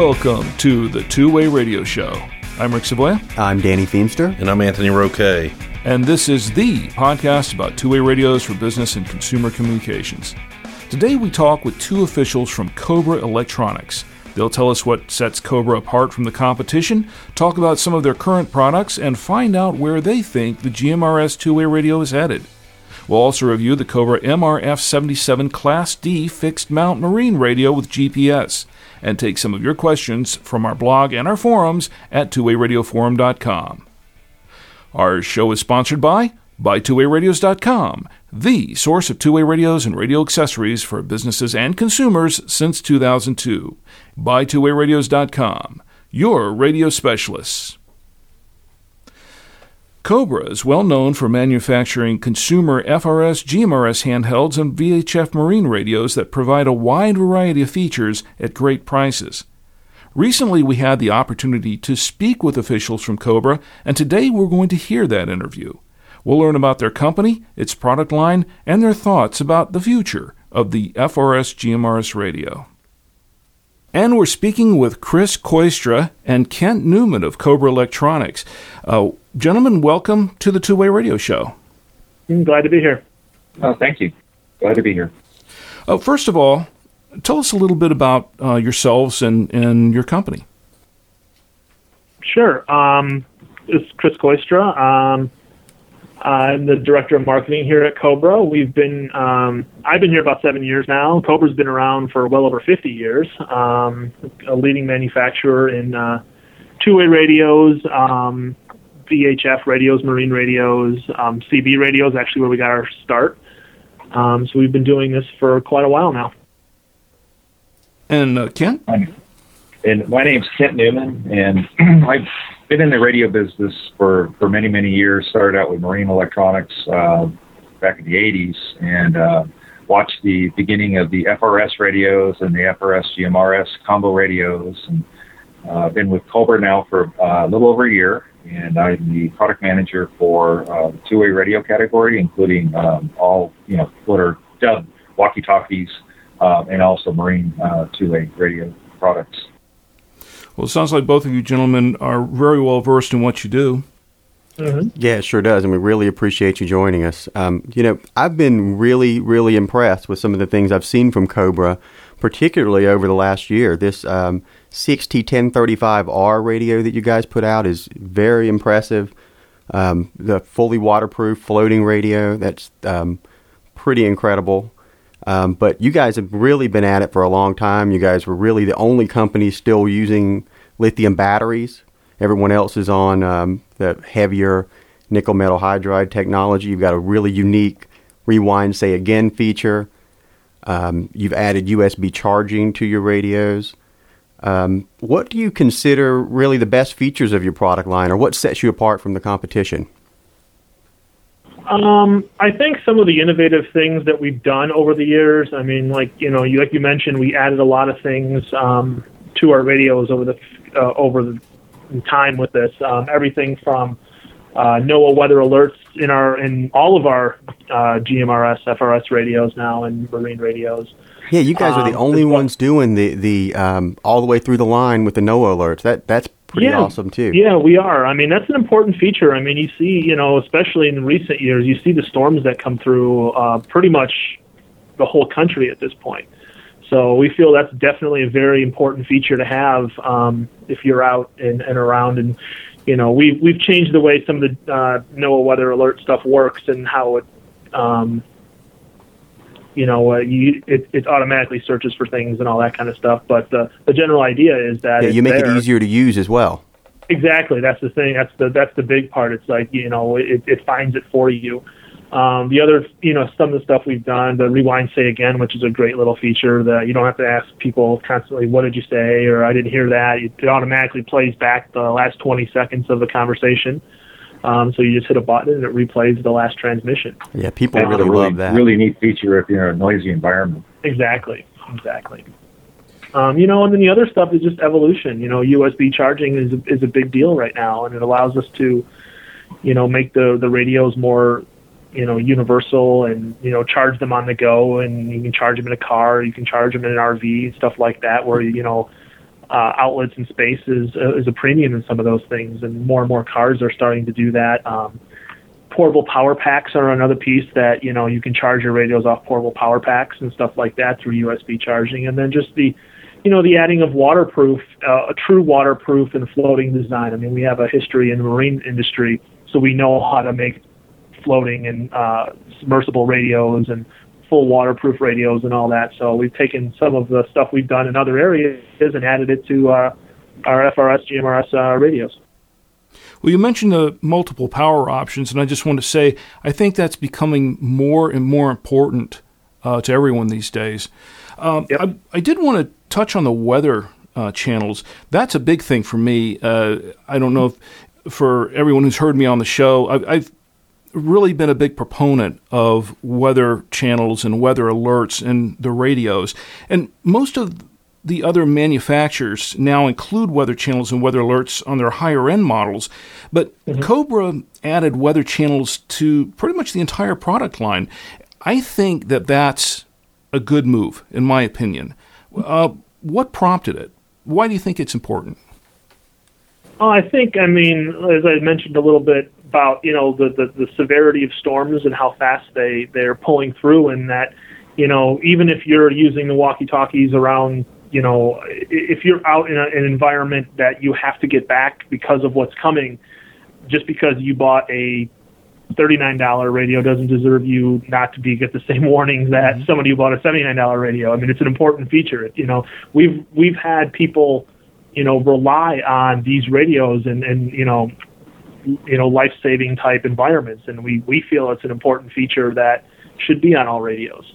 Welcome to the Two Way Radio Show. I'm Rick Savoya. I'm Danny Feemster. And I'm Anthony Roque. And this is the podcast about two way radios for business and consumer communications. Today we talk with two officials from Cobra Electronics. They'll tell us what sets Cobra apart from the competition, talk about some of their current products, and find out where they think the GMRS two way radio is headed. We'll also review the Cobra MRF 77 Class D fixed mount marine radio with GPS and take some of your questions from our blog and our forums at twowayradioforum.com. Our show is sponsored by by2wayradios.com, the source of two-way radios and radio accessories for businesses and consumers since 2002. By2wayradios.com, your radio specialists. Cobra is well known for manufacturing consumer FRS, GMRS handhelds, and VHF marine radios that provide a wide variety of features at great prices. Recently, we had the opportunity to speak with officials from Cobra, and today we're going to hear that interview. We'll learn about their company, its product line, and their thoughts about the future of the FRS GMRS radio. And we're speaking with Chris Koistra and Kent Newman of Cobra Electronics. Uh, gentlemen, welcome to the Two Way Radio Show. I'm glad to be here. Oh, thank you. Glad to be here. Uh, first of all, tell us a little bit about uh, yourselves and, and your company. Sure. Um, this is Chris Koistra. Um, I'm the director of marketing here at Cobra. We've been um, I've been here about seven years now. Cobra's been around for well over 50 years. Um, a leading manufacturer in uh, two-way radios, um, VHF radios, marine radios, um, CB radios. Actually, where we got our start. Um, so we've been doing this for quite a while now. And uh, Kent. And my name's Kent Newman, and I've been in the radio business for, for many, many years. Started out with marine electronics uh, back in the 80s and uh, watched the beginning of the FRS radios and the FRS GMRS combo radios. And uh, been with Cobra now for uh, a little over a year, and I'm the product manager for uh, the two-way radio category, including um, all you know what are dubbed walkie-talkies uh, and also marine uh, two-way radio products. Well, it sounds like both of you gentlemen are very well versed in what you do. Mm-hmm. Yeah, it sure does, and we really appreciate you joining us. Um, you know, I've been really, really impressed with some of the things I've seen from Cobra, particularly over the last year. This um, CXT1035R radio that you guys put out is very impressive. Um, the fully waterproof floating radio, that's um, pretty incredible. Um, but you guys have really been at it for a long time. You guys were really the only company still using lithium batteries. Everyone else is on um, the heavier nickel metal hydride technology. You've got a really unique rewind, say again feature. Um, you've added USB charging to your radios. Um, what do you consider really the best features of your product line, or what sets you apart from the competition? Um, I think some of the innovative things that we've done over the years. I mean, like you know, you, like you mentioned, we added a lot of things um, to our radios over the uh, over the time with this. Um, everything from uh, NOAA weather alerts in our in all of our uh, GMRS FRS radios now and marine radios. Yeah, you guys are the Um, only ones doing the the um, all the way through the line with the NOAA alerts. That that's pretty yeah, awesome too. Yeah, we are. I mean, that's an important feature. I mean, you see, you know, especially in recent years, you see the storms that come through uh, pretty much the whole country at this point. So we feel that's definitely a very important feature to have um, if you're out and, and around. And you know, we've we've changed the way some of the uh, NOAA weather alert stuff works and how it. Um, you know, uh, you, it, it automatically searches for things and all that kind of stuff. But the the general idea is that Yeah, you make there. it easier to use as well. Exactly. That's the thing. That's the that's the big part. It's like you know, it, it finds it for you. Um, the other, you know, some of the stuff we've done, the rewind say again, which is a great little feature that you don't have to ask people constantly, what did you say, or I didn't hear that. It automatically plays back the last 20 seconds of the conversation. Um, so you just hit a button and it replays the last transmission. Yeah, people That's really, a really love that. Really neat feature if you're in a noisy environment. Exactly, exactly. Um, you know, and then the other stuff is just evolution. You know, USB charging is a, is a big deal right now, and it allows us to, you know, make the the radios more, you know, universal, and you know, charge them on the go, and you can charge them in a car, you can charge them in an RV, stuff like that, where you know, uh, outlets and space is uh, is a premium in some of those things, and more and more cars are starting to do that. Um, portable power packs are another piece that you know you can charge your radios off portable power packs and stuff like that through USB charging, and then just the you know the adding of waterproof, uh, a true waterproof and floating design. I mean, we have a history in the marine industry, so we know how to make floating and uh, submersible radios and full waterproof radios and all that. So we've taken some of the stuff we've done in other areas and added it to uh, our FRS GMRS uh, radios. Well, you mentioned the multiple power options, and I just want to say I think that's becoming more and more important uh, to everyone these days. Um, Yep. I, I did want to touch on the weather uh, channels. That's a big thing for me. Uh, I don't know if for everyone who's heard me on the show, I, I've really been a big proponent of weather channels and weather alerts in the radios. And most of the other manufacturers now include weather channels and weather alerts on their higher end models. But Cobra added weather channels to pretty much the entire product line. I think that that's a good move, in my opinion. Uh, what prompted it? Why do you think it's important? Oh, I think, I mean, as I mentioned a little bit about, you know, the, the, the severity of storms and how fast they, they're pulling through, and that, you know, even if you're using the walkie talkies around, you know, i- if you're out in a, an environment that you have to get back because of what's coming, just because you bought a $39 radio doesn't deserve you not to be get the same warnings that mm-hmm. somebody who bought a $79 radio. I mean, it's an important feature. You know, we've we've had people, you know, rely on these radios and and you know, you know, life-saving type environments, and we we feel it's an important feature that should be on all radios.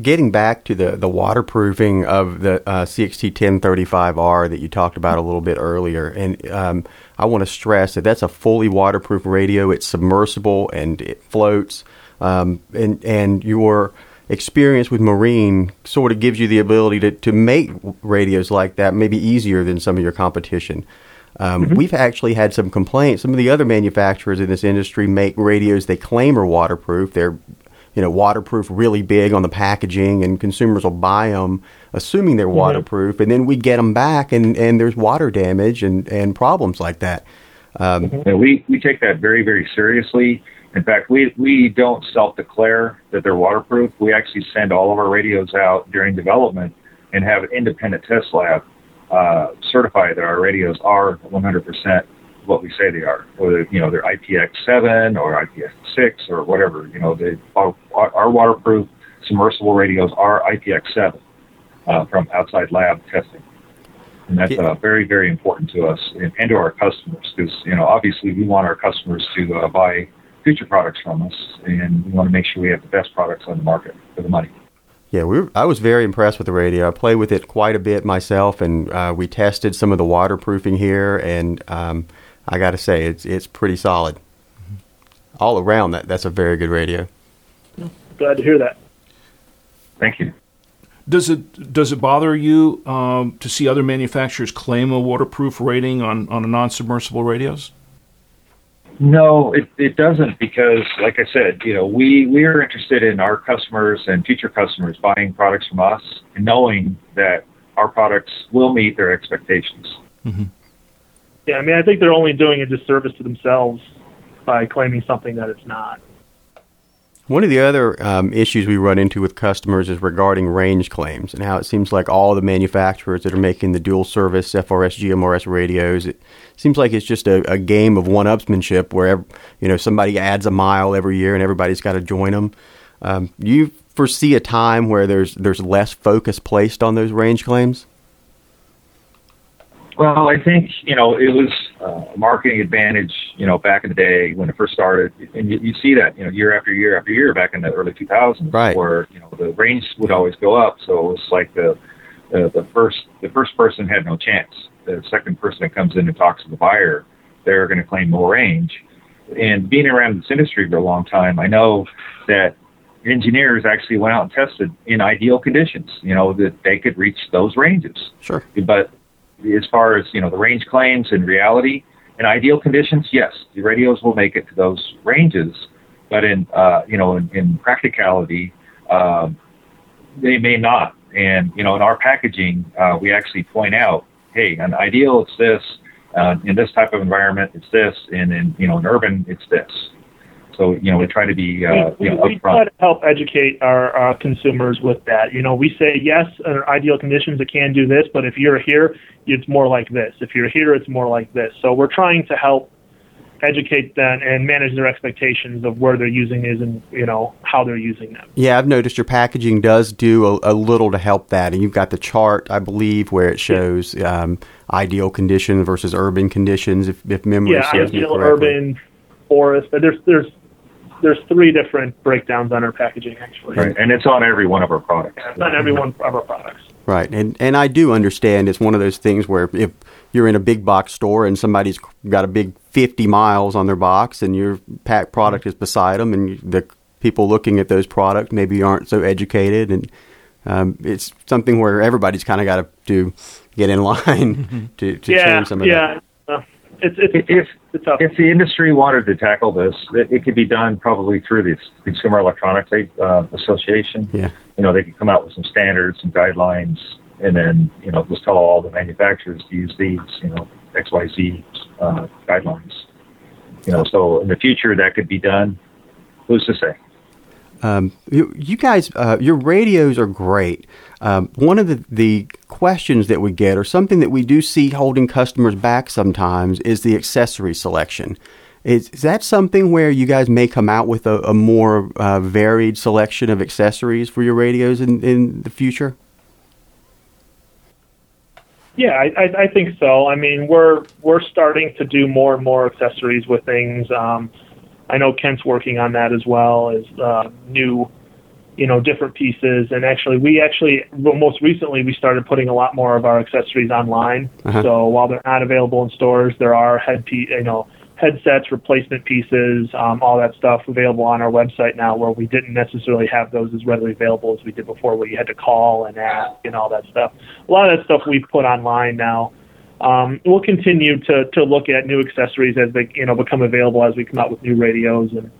Getting back to the, the waterproofing of the uh, CXT 1035R that you talked about a little bit earlier, and um, I want to stress that that's a fully waterproof radio. It's submersible and it floats, um, and and your experience with Marine sort of gives you the ability to, to make radios like that maybe easier than some of your competition. Um, We've actually had some complaints. Some of the other manufacturers in this industry make radios they claim are waterproof. They're you know, waterproof really big on the packaging, and consumers will buy them assuming they're waterproof, and then we get them back, and, and there's water damage and, and problems like that. Um, And we, we take that very, very seriously. In fact, we, we don't self declare that they're waterproof. We actually send all of our radios out during development and have an independent test lab uh, certify that our radios are 100% what we say they are, whether you know they're IPX7 or IPX6 or whatever. You know, they our, our waterproof submersible radios are IPX7 uh, from outside lab testing, and that's uh, very very important to us and, and to our customers because you know obviously we want our customers to uh, buy future products from us, and we want to make sure we have the best products on the market for the money. Yeah, we were, I was very impressed with the radio. I played with it quite a bit myself, and uh, we tested some of the waterproofing here, and um, I got to say, it's it's pretty solid. All around, that that's a very good radio. Glad to hear that. Thank you. Does it does it bother you um, to see other manufacturers claim a waterproof rating on, on a non-submersible radios? No, it, it doesn't because, like I said, you know, we, we are interested in our customers and future customers buying products from us and knowing that our products will meet their expectations. Mm-hmm. Yeah, I mean, I think they're only doing a disservice to themselves by claiming something that it's not. One of the other um, issues we run into with customers is regarding range claims and how it seems like all the manufacturers that are making the dual service FRS GMRS radios, it seems like it's just a, a game of one-upsmanship where you know somebody adds a mile every year and everybody's got to join them. Um, do you foresee a time where there's there's less focus placed on those range claims? Well, I think you know it was uh, a marketing advantage. You know, back in the day when it first started, and you, you see that you know year after year after year back in the early 2000s, Right. where you know the range would always go up. So it was like the the, the first the first person had no chance. The second person that comes in and talks to the buyer, they're going to claim more range. And being around this industry for a long time, I know that engineers actually went out and tested in ideal conditions. You know that they could reach those ranges. Sure. But as far as you know, the range claims in reality, in ideal conditions, yes, the radios will make it to those ranges. But in uh, you know, in, in practicality, um, they may not. And you know, in our packaging, uh, we actually point out, hey, an ideal, it's this. Uh, in this type of environment, it's this. And in you know, in urban, it's this. So you know, we try to be uh, we, you know we try to help educate our uh, consumers with that. You know, we say yes, under ideal conditions, it can do this, but if you're here, it's more like this. If you're here, it's more like this. So we're trying to help educate them and manage their expectations of where they're using these and you know how they're using them. Yeah, I've noticed your packaging does do a, a little to help that, and you've got the chart, I believe, where it shows um, ideal conditions versus urban conditions. If, if memory Yeah, serves me ideal, correctly. urban, forest. But there's there's there's three different breakdowns on our packaging actually. Right. And it's on every one of our products. It's on every one of our products. Right, and and I do understand it's one of those things where if you're in a big box store and somebody's got a big 50 miles on their box and your pack product is beside them, and the people looking at those products maybe aren't so educated, and um, it's something where everybody's kind of got to do get in line to, to yeah, change some of that. yeah. Uh, it's it's If it's tough. if the industry wanted to tackle this, it, it could be done probably through the Consumer Electronics uh, Association. Yeah. You know, they could come out with some standards and guidelines, and then you know just tell all the manufacturers to use these. You know, X Y Z uh, guidelines. You know, so in the future that could be done. Who's to say? Um, you, you guys, uh, your radios are great. Um, one of the, the questions that we get, or something that we do see holding customers back sometimes, is the accessory selection. Is, is that something where you guys may come out with a, a more uh, varied selection of accessories for your radios in, in the future? Yeah, I, I, I think so. I mean, we're we're starting to do more and more accessories with things. Um, I know Kent's working on that as well as uh, new, you know, different pieces. And actually, we actually well, most recently we started putting a lot more of our accessories online. Uh-huh. So while they're not available in stores, there are head you know headsets, replacement pieces, um, all that stuff available on our website now. Where we didn't necessarily have those as readily available as we did before, where you had to call and ask and all that stuff. A lot of that stuff we've put online now. Um, we'll continue to, to look at new accessories as they you know become available as we come out with new radios. And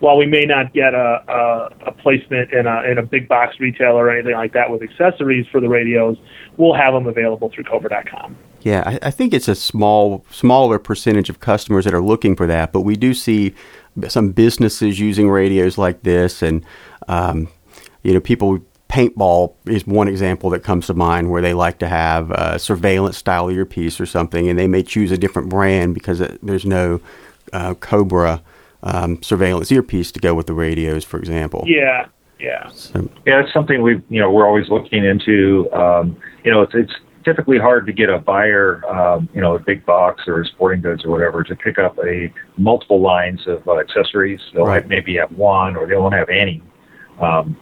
while we may not get a, a, a placement in a in a big box retailer or anything like that with accessories for the radios, we'll have them available through Cobra.com. Yeah, I, I think it's a small, smaller percentage of customers that are looking for that, but we do see some businesses using radios like this, and um, you know, people. Paintball is one example that comes to mind where they like to have a surveillance style earpiece or something, and they may choose a different brand because it, there's no uh, Cobra um, surveillance earpiece to go with the radios, for example. Yeah, yeah. So, Yeah, it's something we you know we're always looking into. Um, you know, it's it's typically hard to get a buyer, um, you know, a big box or sporting goods or whatever, to pick up a multiple lines of uh, accessories. They'll Right. have, maybe have one or they won't have any. Um,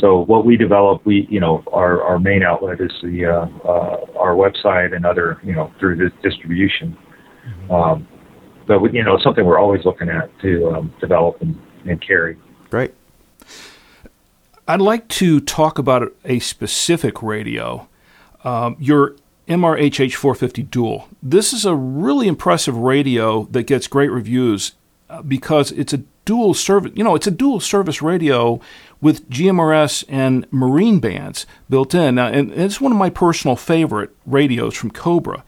so what we develop, we you know, our our main outlet is the uh, uh, our website and other you know through the distribution. Um, but we, you know, it's something we're always looking at to um, develop and, and carry. Right. I'd like to talk about a specific radio, um, your MRHH 450 Dual. This is a really impressive radio that gets great reviews because it's a dual service. You know, it's a dual service radio with GMRS and marine bands built in, uh, and it's one of my personal favorite radios from Cobra.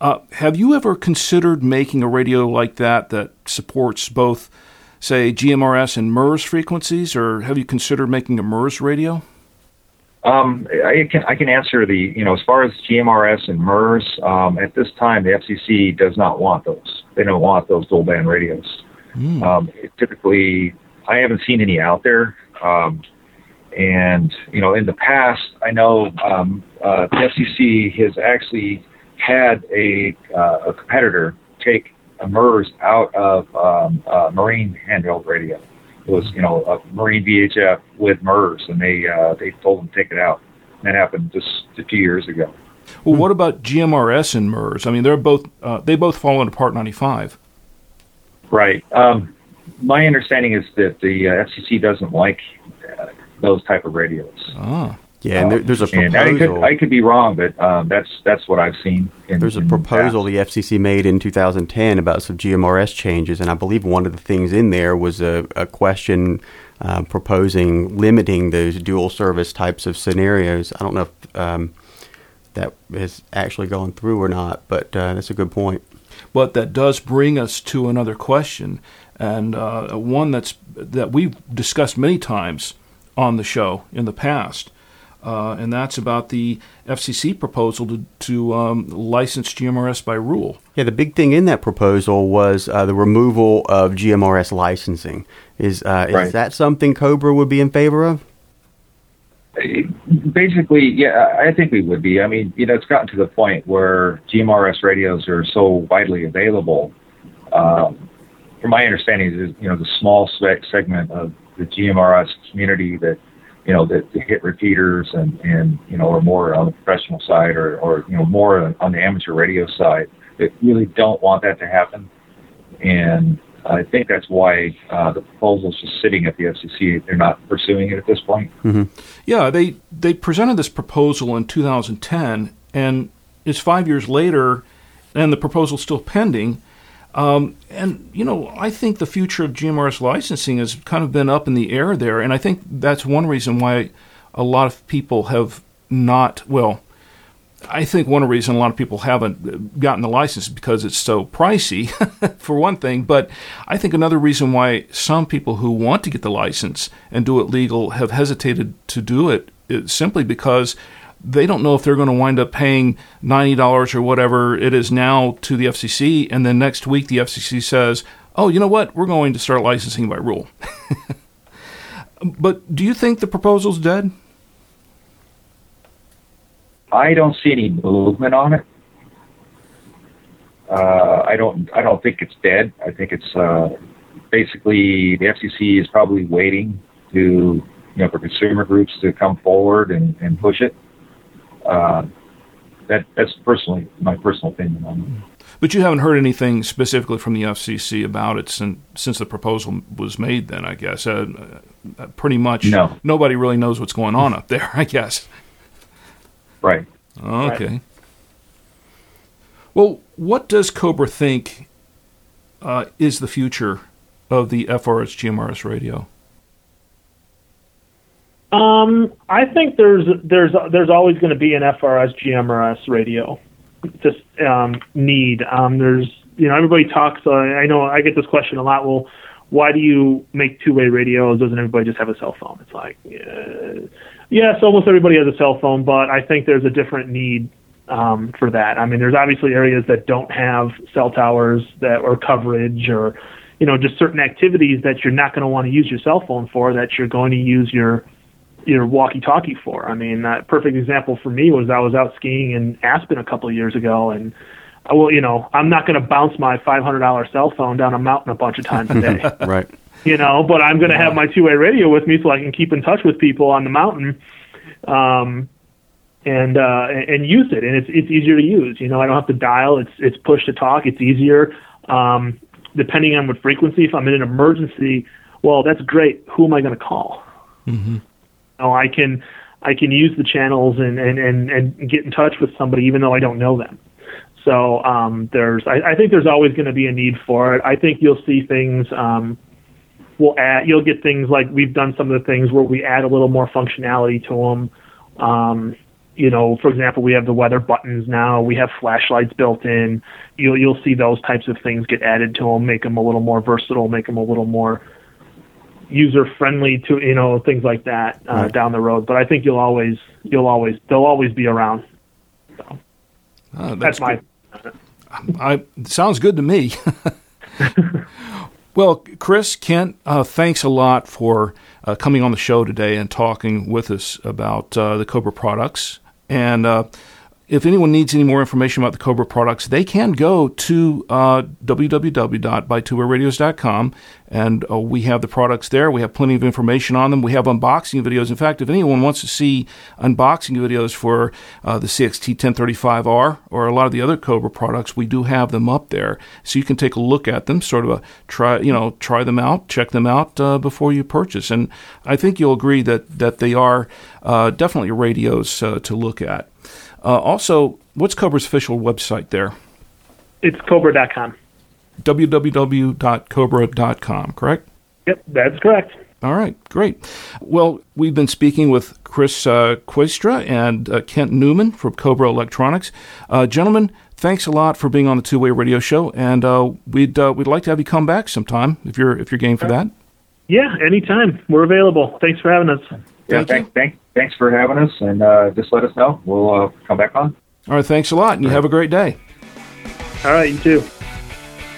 Uh, have you ever considered making a radio like that that supports both, say, GMRS and MURS frequencies, or have you considered making a MURS radio? Um, I can I can answer the you know as far as GMRS and MURS um, at this time the FCC does not want those. They don't want those dual band radios. Um, it typically, I haven't seen any out there. Um, and you know, in the past, I know um, uh, the FCC has actually had a, uh, a competitor take a MURS out of um, uh, Marine handheld radio. Was, you know, a Marine VHF with MURS, and they uh, they told them to take it out. And that happened just a few years ago. Well, what about GMRS and MURS? I mean, they're both uh, they both fall under Part 95. Right. Um, my understanding is that the uh, FCC doesn't like uh, those type of radios. Ah. Yeah, and there, there's a And I could, proposal. I could be wrong, but um, that's that's what I've seen. In, There's a in the proposal past. the FCC made in 2010 about some GMRS changes, and I believe one of the things in there was a, a question uh, proposing limiting those dual service types of scenarios. I don't know if um, that has actually gone through or not, but uh, that's a good point. But that does bring us to another question, and uh, one that's that we've discussed many times on the show in the past, uh, and that's about the FCC proposal to, to um, license GMRS by rule. Yeah, the big thing in that proposal was uh, the removal of GMRS licensing. Is uh, is that something Cobra would be in favor of? Basically, yeah, I think we would be. I mean, you know, it's gotten to the point where GMRS radios are so widely available. Um, from my understanding, is you know the small segment of the GMRS community that you know that, that hit repeaters and and you know are more on the professional side or or you know more on the amateur radio side that really don't want that to happen. And I think that's why uh, the proposal's just sitting at the FCC. They're not pursuing it at this point. Yeah, they they presented this proposal in 2010, and it's five years later, and the proposal's still pending. Um, and you know, I think the future of GMRS licensing has kind of been up in the air there, and I think that's one reason why a lot of people have not. Well, I think one reason a lot of people haven't gotten the license is because it's so pricey, for one thing. But I think another reason why some people who want to get the license and do it legal have hesitated to do it is simply because they don't know if they're going to wind up paying ninety dollars or whatever it is now to the FCC, and then next week the FCC says, "Oh, you know what? We're going to start licensing by rule." but do you think the proposal's dead? I don't see any movement on it. Uh, I don't. I don't think it's dead. I think it's uh, basically the FCC is probably waiting to, you know, for consumer groups to come forward and, and push it. Uh, that that's personally my personal opinion on it. But you haven't heard anything specifically from the FCC about it since since the proposal was made. Then I guess uh, uh, pretty much No. nobody really knows what's going on up there. I guess. Right. Okay. Well, what does Cobra think uh, is the future of the FRS GMRS radio? Um, I think there's there's there's always going to be an FRS GMRS radio, just um, need. Um, there's you know everybody talks. Uh, I know I get this question a lot. Well, why do you make two-way radios? Doesn't everybody just have a cell phone? It's like, uh, yes, almost everybody has a cell phone, but I think there's a different need um, for that. I mean, there's obviously areas that don't have cell towers that or coverage or you know just certain activities that you're not going to want to use your cell phone for that you're going to use your your walkie-talkie for. I mean, a perfect example for me was I was out skiing in Aspen a couple of years ago, and I well, you know, I'm not going to bounce my $500 cell phone down a mountain a bunch of times a day, Right. you know, but I'm going to have my two-way radio with me so I can keep in touch with people on the mountain, um, and uh, and and use it, and it's it's easier to use. You know, I don't have to dial. It's it's push to talk. It's easier. Um, depending on what frequency, if I'm in an emergency, well, that's great. Who am I going to call? Know, I can I can use the channels and, and, and, and get in touch with somebody even though I don't know them. So um, there's I, I think there's always going to be a need for it. I think you'll see things. Um, we'll add you'll get things like we've done some of the things where we add a little more functionality to them. Um, you know, for example, we have the weather buttons now. We have flashlights built in. You'll you'll see those types of things get added to them, make them a little more versatile, make them a little more user friendly to you know things like that uh, Right. down the road. But I think you'll always you'll always they'll always be around. Uh, That's, my good. I, sounds good to me. well, Chris, Kent, uh, thanks a lot for uh, coming on the show today and talking with us about uh, the Cobra products. And uh, if anyone needs any more information about the Cobra products, they can go to uh, and uh, we have the products there. We have plenty of information on them. We have unboxing videos. In fact, if anyone wants to see unboxing videos for uh, the CXT 1035R or a lot of the other Cobra products, we do have them up there, so you can take a look at them, sort of a try, you know, try them out, check them out uh, before you purchase. And I think you'll agree that that they are uh, definitely radios uh, to look at. Uh, also, what's Cobra's official website there? It's Cobra.com. www.cobra.com, correct? Yep, that's correct. All right, great. Well, we've been speaking with Chris uh, Quistra and uh, Kent Newman from Cobra Electronics. Uh, gentlemen, thanks a lot for being on the Two Way Radio Show, and uh, we'd uh, we'd like to have you come back sometime if you're if you're game for that. Yeah, anytime. We're available. Thanks for having us. Yeah, Thank thank, thank, thanks for having us, and uh, just let us know. We'll uh, come back on. All right, thanks a lot, and you have a great day. All right, you too.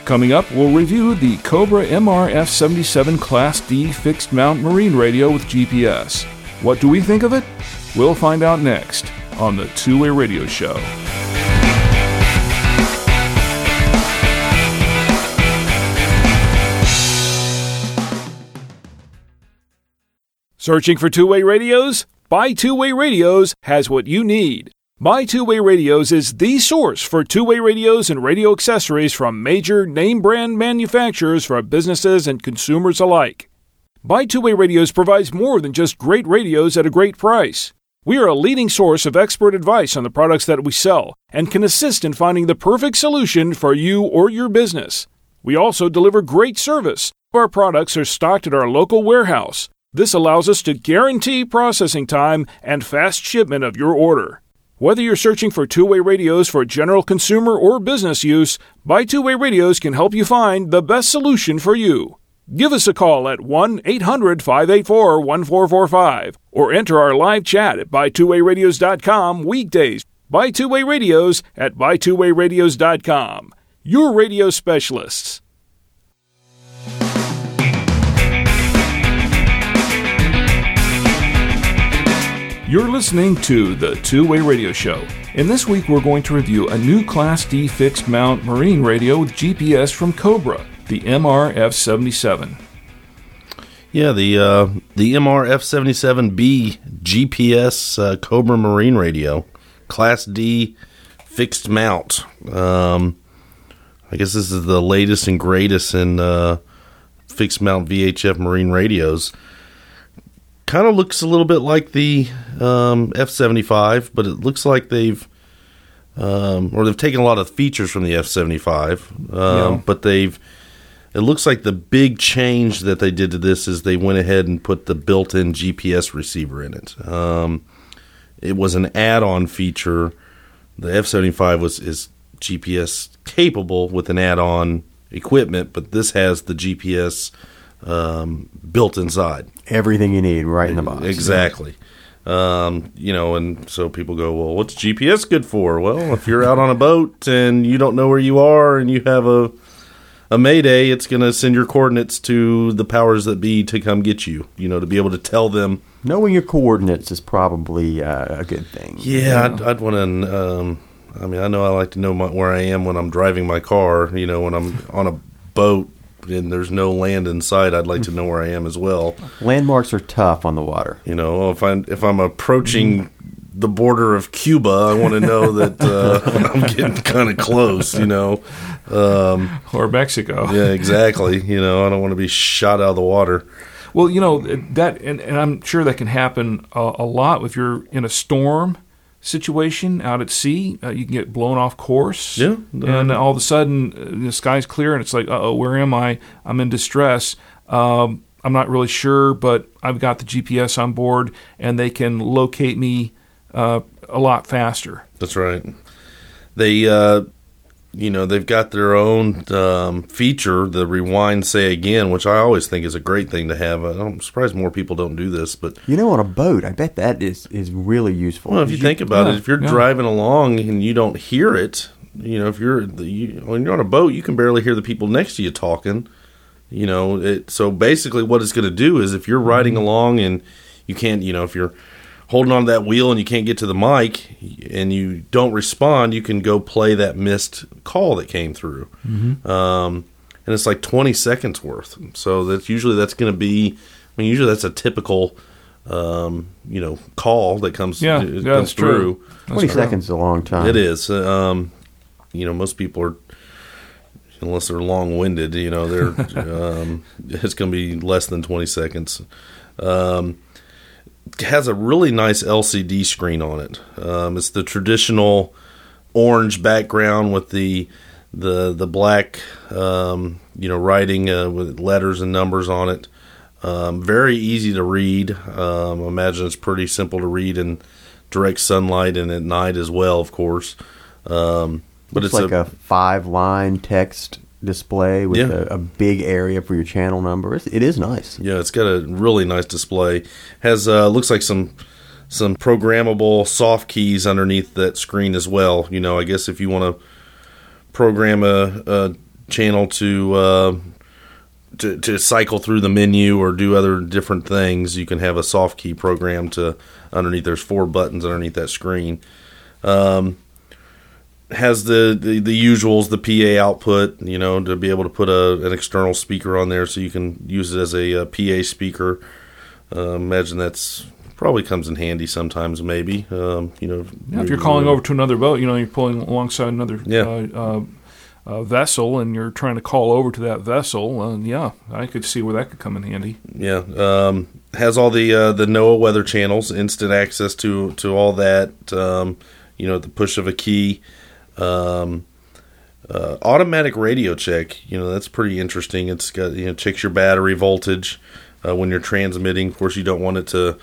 Coming up, we'll review the Cobra MRF 77 Class D fixed mount marine radio with GPS. What do we think of it? We'll find out next on the Two Way Radio Show. Searching for two way radios? Buy Two Way Radios has what you need. Buy Two Way Radios is the source for two way radios and radio accessories from major name brand manufacturers for businesses and consumers alike. Buy Two Way Radios provides more than just great radios at a great price. We are a leading source of expert advice on the products that we sell and can assist in finding the perfect solution for you or your business. We also deliver great service. Our products are stocked at our local warehouse. This allows us to guarantee processing time and fast shipment of your order. Whether you're searching for two way radios for general consumer or business use, Buy Two Way Radios can help you find the best solution for you. Give us a call at 1 800 584 1445 or enter our live chat at buytwowayradios.com weekdays. Buy Two Way Radios at buytwowayradios.com. Your radio specialists. You're listening to the Two Way Radio Show. And this week we're going to review a new Class D fixed mount marine radio with GPS from Cobra, the MRF 77. Yeah, the uh, the MRF seventy seven B GPS uh, Cobra Marine Radio, Class D, fixed mount. Um, I guess this is the latest and greatest in uh, fixed mount VHF marine radios. Kind of looks a little bit like the um, F seventy five, but it looks like they've um, or they've taken a lot of features from the F seventy five, Yeah. but they've it looks like the big change that they did to this is they went ahead and put the built-in GPS receiver in it. Um, it was an add-on feature. The F seventy five was is GPS capable with an add-on equipment, but this has the GPS um, built inside. Everything you need right in the box. Exactly. Um, you know, and so people go, well, what's GPS good for? Well, if you're out on a boat and you don't know where you are and you have a a mayday, it's going to send your coordinates to the powers that be to come get you. You know, to be able to tell them. Knowing your coordinates is probably uh, a good thing. Yeah, I'd, I'd want to. Um, I mean, I know I like to know my, where I am when I'm driving my car. You know, when I'm on a boat and there's no land in sight, I'd like to know where I am as well. Landmarks are tough on the water. You know, if I'm if I'm approaching the border of Cuba, I want to know that uh, I'm getting kind of close. You know, um, Or Mexico. yeah, exactly. You know, I don't want to be shot out of the water. Well, you know that, and, and I'm sure that can happen a, a lot if you're in a storm situation out at sea. Uh, you can get blown off course, Yeah. and all of a sudden uh, the sky's clear, and it's like, oh, where am I? I'm in distress. Um, I'm not really sure, but I've got the GPS on board, and they can locate me uh, a lot faster. That's right. They, uh, you know, they've got their own um, feature, the rewind, say again, which I always think is a great thing to have. I'm surprised more people don't do this, but You know, on a boat, I bet that is, is really useful. Well, if you think about yeah, it, if you're yeah. driving along and you don't hear it, you know, if you're you, when you're on a boat, you can barely hear the people next to you talking. You know, it, so basically, what it's going to do is if you're riding along and you can't, you know, if you're holding on to that wheel and you can't get to the mic and you don't respond, you can go play that missed call that came through. Um, and it's like 20 seconds worth. So that's usually that's going to be, I mean, usually that's a typical, um, you know, call that comes, Yeah, it yeah, comes that's true. through. Twenty seconds is a long time. It is. Um, you know, most people are, unless they're long winded, you know, they're, um, it's going to be less than 20 seconds. Um, it has a really nice LCD screen on it. Um, it's the traditional orange background with the the the black um, you know writing uh, with letters and numbers on it. Um, very easy to read. Um, I imagine it's pretty simple to read in direct sunlight and at night as well, of course. Um, but Looks it's like a, five line text display with Yeah. a, a big area for your channel number. It's, it is nice. Yeah, it's got a really nice display. Has uh, looks like some some programmable soft keys underneath that screen as well. You know, I guess if you want to program a, a channel to, uh, to to cycle through the menu or do other different things, you can have a soft key program to underneath. There's four buttons underneath that screen. Um, has the, the the usuals, the PA output, you know, to be able to put a an external speaker on there, so you can use it as a, uh PA speaker. Uh, imagine that's probably comes in handy sometimes, maybe. Um, you know, Yeah, if you're calling over to another boat, you know, you're pulling alongside another Yeah. uh, uh, uh, vessel, and you're trying to call over to that vessel. Uh, yeah, I could see where that could come in handy. Yeah, um, has all the uh, the NOAA weather channels, instant access to to all that. Um, you know, at the push of a key. Um, uh, automatic radio check. You know, that's pretty interesting. It's got you know checks your battery voltage uh, when you're transmitting. Of course, you don't want it to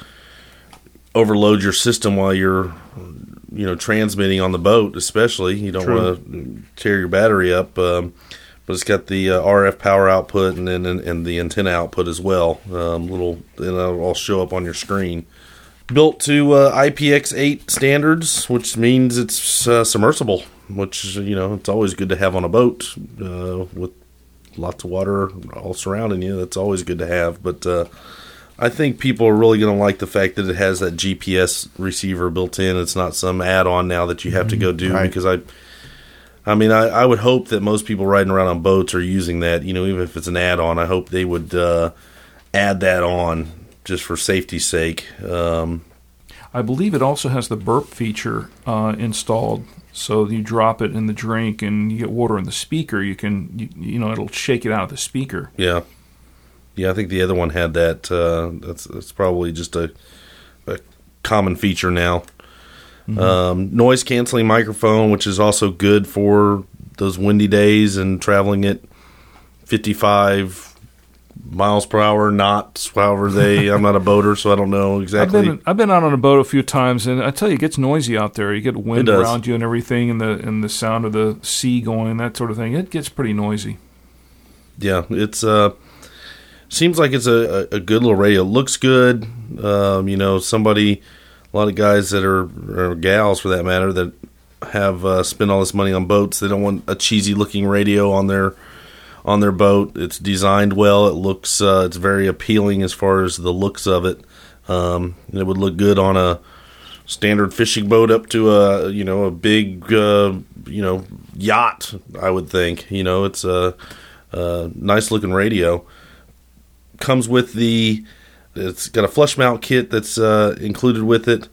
overload your system while you're you know transmitting on the boat, especially. You don't want to tear your battery up. Um, but it's got the uh, RF power output and then and, and the antenna output as well. Um, little, and that'll all show up on your screen. Built to uh, IPX8 standards, which means it's uh, submersible. Which you know it's always good to have on a boat uh, with lots of water all surrounding you. That's always good to have. But uh, I think people are really going to like the fact that it has that GPS receiver built in. It's not some add-on now that you have to go do Right. because I I mean, I, I would hope that most people riding around on boats are using that. You know, even if it's an add-on, I hope they would uh, add that on just for safety's sake. Um, I believe it also has the burp feature uh, installed. So you drop it in the drink and you get water in the speaker. You can, you, you know, it'll shake it out of the speaker. yeah, yeah. I think the other one had that. Uh, that's that's probably just a, a common feature now. Um, noise canceling microphone, which is also good for those windy days and traveling at 55 miles per hour knots. However, they. I'm not a boater, so I don't know I've exactly. been I've been out on a boat a few times, and I tell you, it gets noisy out there. You get wind around you and everything, and the and the sound of the sea going, that sort of thing. It gets pretty noisy. yeah, it's uh seems like it's a, a, good little radio. Looks good. Um, you know, somebody, a lot of guys that are or gals for that matter that have uh, spent all this money on boats. They don't want a cheesy looking radio on their on their boat. It's designed well. It looks uh, it's very appealing as far as the looks of it. Um, it would look good on a standard fishing boat up to a you know a big uh, you know yacht. I would think you know it's a, a nice looking radio. Comes with the it's got a flush mount kit that's uh, included with it,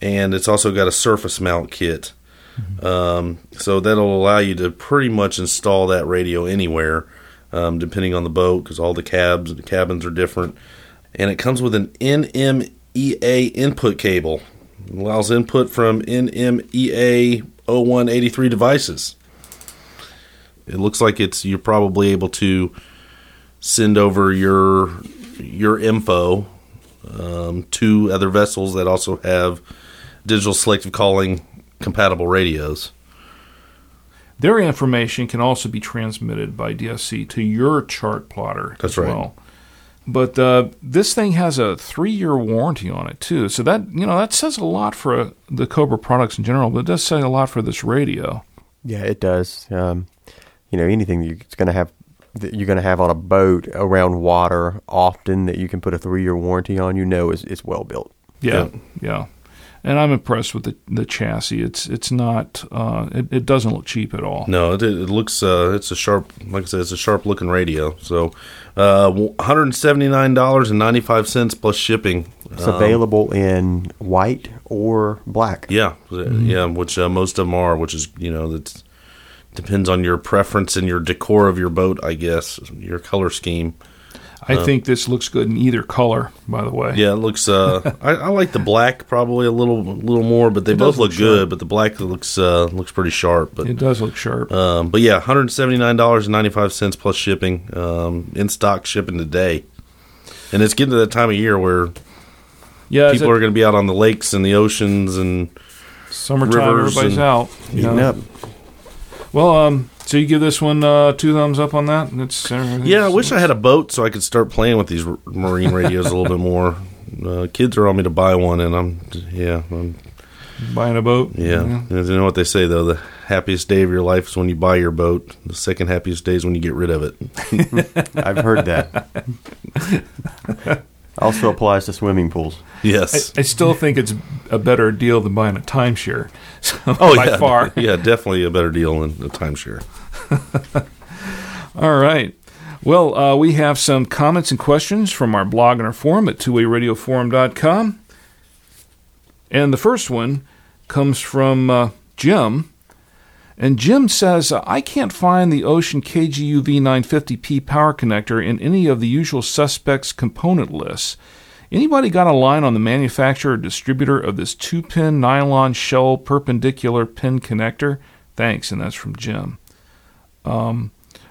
and it's also got a surface mount kit. Um, so that'll allow you to pretty much install that radio anywhere, um, depending on the boat, because all the cabs the cabins are different. And it comes with an NMEA input cable. It allows input from NMEA 0183 devices. It looks like it's you're probably able to send over your your info um, to other vessels that also have digital selective calling compatible radios. Their information can also be transmitted by DSC to your chart plotter That's as right. well. But uh, this thing has a three-year warranty on it too, so that you know that says a lot for uh, the Cobra products in general. But it does say a lot for this radio. Yeah, it does. Um, you know, anything you're going to have that you're going to have on a boat around water often that you can put a three year warranty on, you know, is is well built. Yeah, yeah. And I'm impressed with the the chassis. It's it's not uh, it, it doesn't look cheap at all. No, it, it looks uh, it's a sharp, like I said, it's a sharp looking radio. So, uh, one hundred seventy nine dollars and ninety five cents plus shipping. It's available in white or black. Yeah, yeah, which uh, most of them are. Which is you know that depends on your preference and your decor of your boat, I guess, your color scheme. I think this looks good in either color. By the way, Yeah, it looks. Uh, I, I like the black probably a little, a little more, but they It both look, look good. But the black looks uh, looks pretty sharp. But it does look sharp. um, but yeah, one hundred seventy nine dollars and ninety five cents plus shipping. Um, in stock shipping today, and it's getting to that time of year where yeah, people a- are going to be out on the lakes and the oceans and summertime. rivers Everybody's and- out. you know. Well, um, so you give this one uh, two thumbs up on that? It's everything's- yeah. I wish I had a boat so I could start playing with these marine radios a little bit more. Uh, kids are on me to buy one, and I'm yeah, I'm, buying a boat. yeah. You know what they say though: the happiest day of your life is when you buy your boat. The second happiest day is when you get rid of it. I've heard that. also applies to swimming pools. Yes. I, I still think it's a better deal than buying a timeshare. So, oh by yeah, far. yeah, definitely a better deal than a timeshare. All right. Well, uh, we have some comments and questions from our blog and our forum at twowayradioforum.com. And the first one comes from uh, Jim. And Jim says, I can't find the Wouxun KGUV 950p power connector in any of the usual suspects component lists. Anybody got a line on the manufacturer or distributor of this two pin nylon shell perpendicular pin connector? Thanks. And that's from Jim. Um,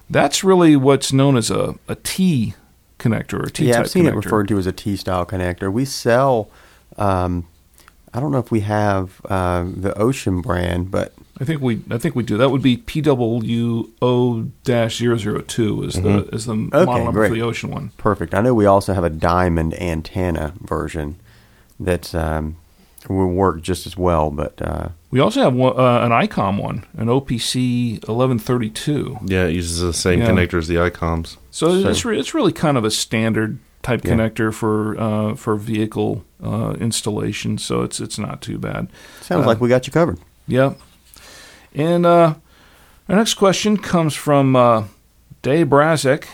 that's really what's known as a, a T connector or T yeah, I've seen connector. it referred to as a T-style connector. We sell. Um, I don't know if we have uh, the Wouxun brand, but I think we I think we do. That would be PWO-002 is the is the model number great. for the Wouxun one. perfect. I know we also have a diamond antenna version that um, will work just as well. But uh, We also have one, uh, an ICOM one, an OPC 1132. Yeah, it uses the same Yeah. connector as the ICOMs. So, So- it's re- it's really kind of a standard type Yeah. connector for uh, for vehicle uh, installation. So it's it's not too bad. sounds Uh, like we got you covered. Yep. And uh, our next question comes from uh, Dave Brazek.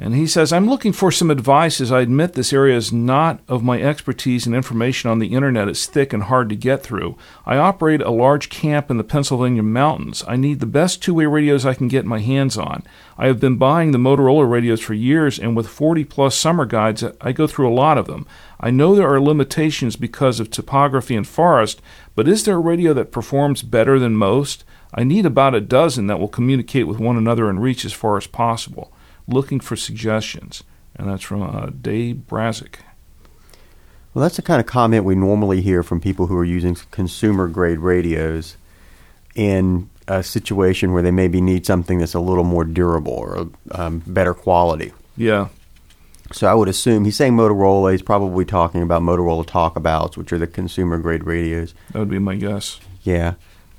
And he says, I'm looking for some advice as I admit this area is not of my expertise and information on the internet is thick and hard to get through. I operate a large camp in the Pennsylvania mountains. I need the best two way radios I can get my hands on. I have been buying the Motorola radios for years, and with 40 plus summer guides, I go through a lot of them. I know there are limitations because of topography and forest, but is there a radio that performs better than most? I need about a dozen that will communicate with one another and reach as far as possible. Looking for suggestions. And that's from uh, Dave Brazick. Well, that's the kind of comment we normally hear from people who are using consumer grade radios in a situation where they maybe need something that's a little more durable or um, better quality. Yeah. So I would assume he's saying Motorola. He's probably talking about Motorola talkabouts, which are the consumer grade radios. That would be my guess. Yeah.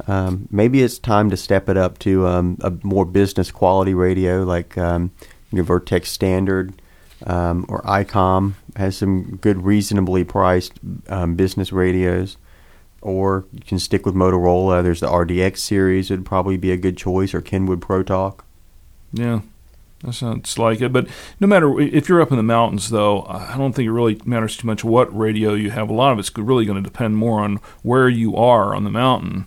Um, maybe it's time to step it up to um, a more business quality radio like um, you know, Vertex Standard um, or ICOM has some good, reasonably priced um, business radios. Or you can stick with Motorola. There's the RDX series would probably be a good choice, or Kenwood Pro Talk. Yeah. That sounds like it. But no matter if you're up in the mountains, though, I don't think it really matters too much what radio you have. A lot of it's really going to depend more on where you are on the mountain.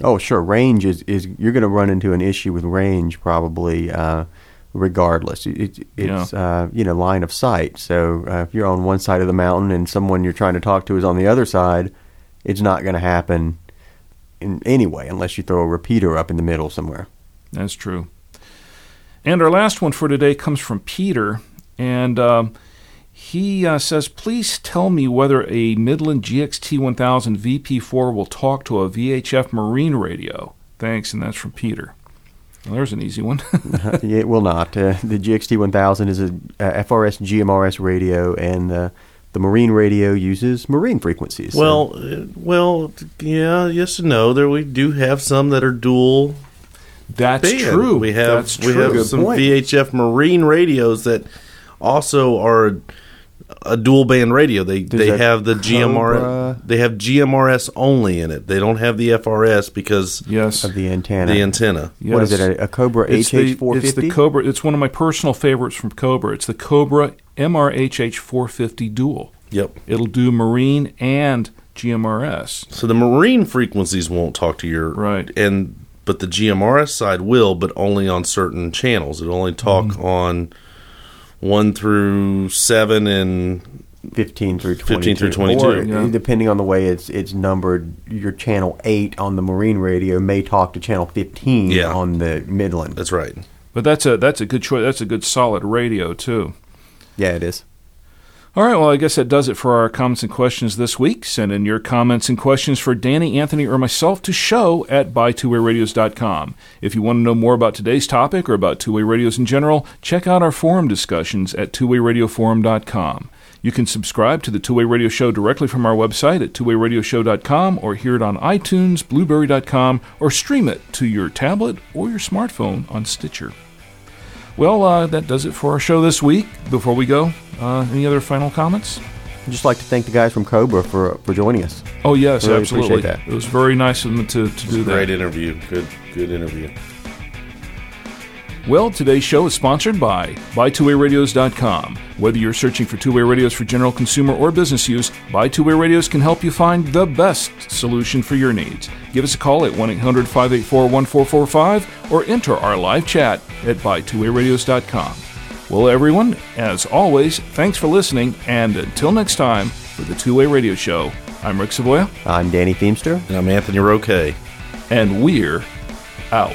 Oh, sure. Range is, is you're going to run into an issue with range probably, uh, regardless. It, it's uh, you know line of sight. So uh, if you're on one side of the mountain and someone you're trying to talk to is on the other side, it's not going to happen in any way unless you throw a repeater up in the middle somewhere. That's true. And our last one for today comes from Peter, and um, he uh, says, "Please tell me whether a Midland GXT 1000 VP4 will talk to a VHF marine radio." Thanks, and that's from Peter. Well, there's an easy one. it will not. Uh, the GXT 1000 is a, uh FRS GMRS radio, and uh, the marine radio uses marine frequencies. So- Well, uh, well, yeah, yes and no. There we do have some that are dual. That's band. true. We have That's we true. have Good some point. VHF marine radios that also are a dual band radio. They Does they have the Cobra- GMR they have GMRS only in it. They don't have the FRS because Yes. Of the antenna. the antenna. What is it? A, a Cobra It's the, HH450? it's the Cobra. It's one of my personal favorites from Cobra. It's the Cobra MRHH 450 Dual. Yep. It'll do marine and GMRS. So the marine frequencies won't talk to your Right. and but the GMRS side will, but only on certain channels. It'll only talk Mm-hmm. on one through seven and 15 through 22. 15 through 22. Or, Yeah. depending on the way it's it's numbered, your channel 8 on the marine radio may talk to channel 15 Yeah. on the Midland. that's right. But that's a that's a good choice. That's a good solid radio too. Yeah, it is. All right, well, I guess that does it for our comments and questions this week. Send in your comments and questions for Danny, Anthony, or myself to show at buy2wayradios.com. If you want to know more about today's topic or about two-way radios in general, check out our forum discussions at twowayradioforum.com. You can subscribe to the Two Way Radio Show directly from our website at twowayradioshow.com or hear it on iTunes, blubrry.com, or stream it to your tablet or your smartphone on Stitcher. Well, uh, that does it for our show this week. Before we go, uh, any other final comments? I'd just like to thank the guys from Cobra for for joining us. Oh yes, Really absolutely. that. It was very nice of them to, to do that. Great interview. Good good interview. Well, today's show is sponsored by BuyTwoWayRadios.com. Whether you're searching for two-way radios for general consumer or business use, Buy Two Way Radios can help you find the best solution for your needs. Give us a call at 1-800-584-1445 or enter our live chat at BuyTwoWayRadios.com. Well, everyone, as always, thanks for listening, and until next time, for the Two Way Radio Show, I'm Rick Savoya, I'm Danny Feemster. And I'm Anthony Roque. and we're out.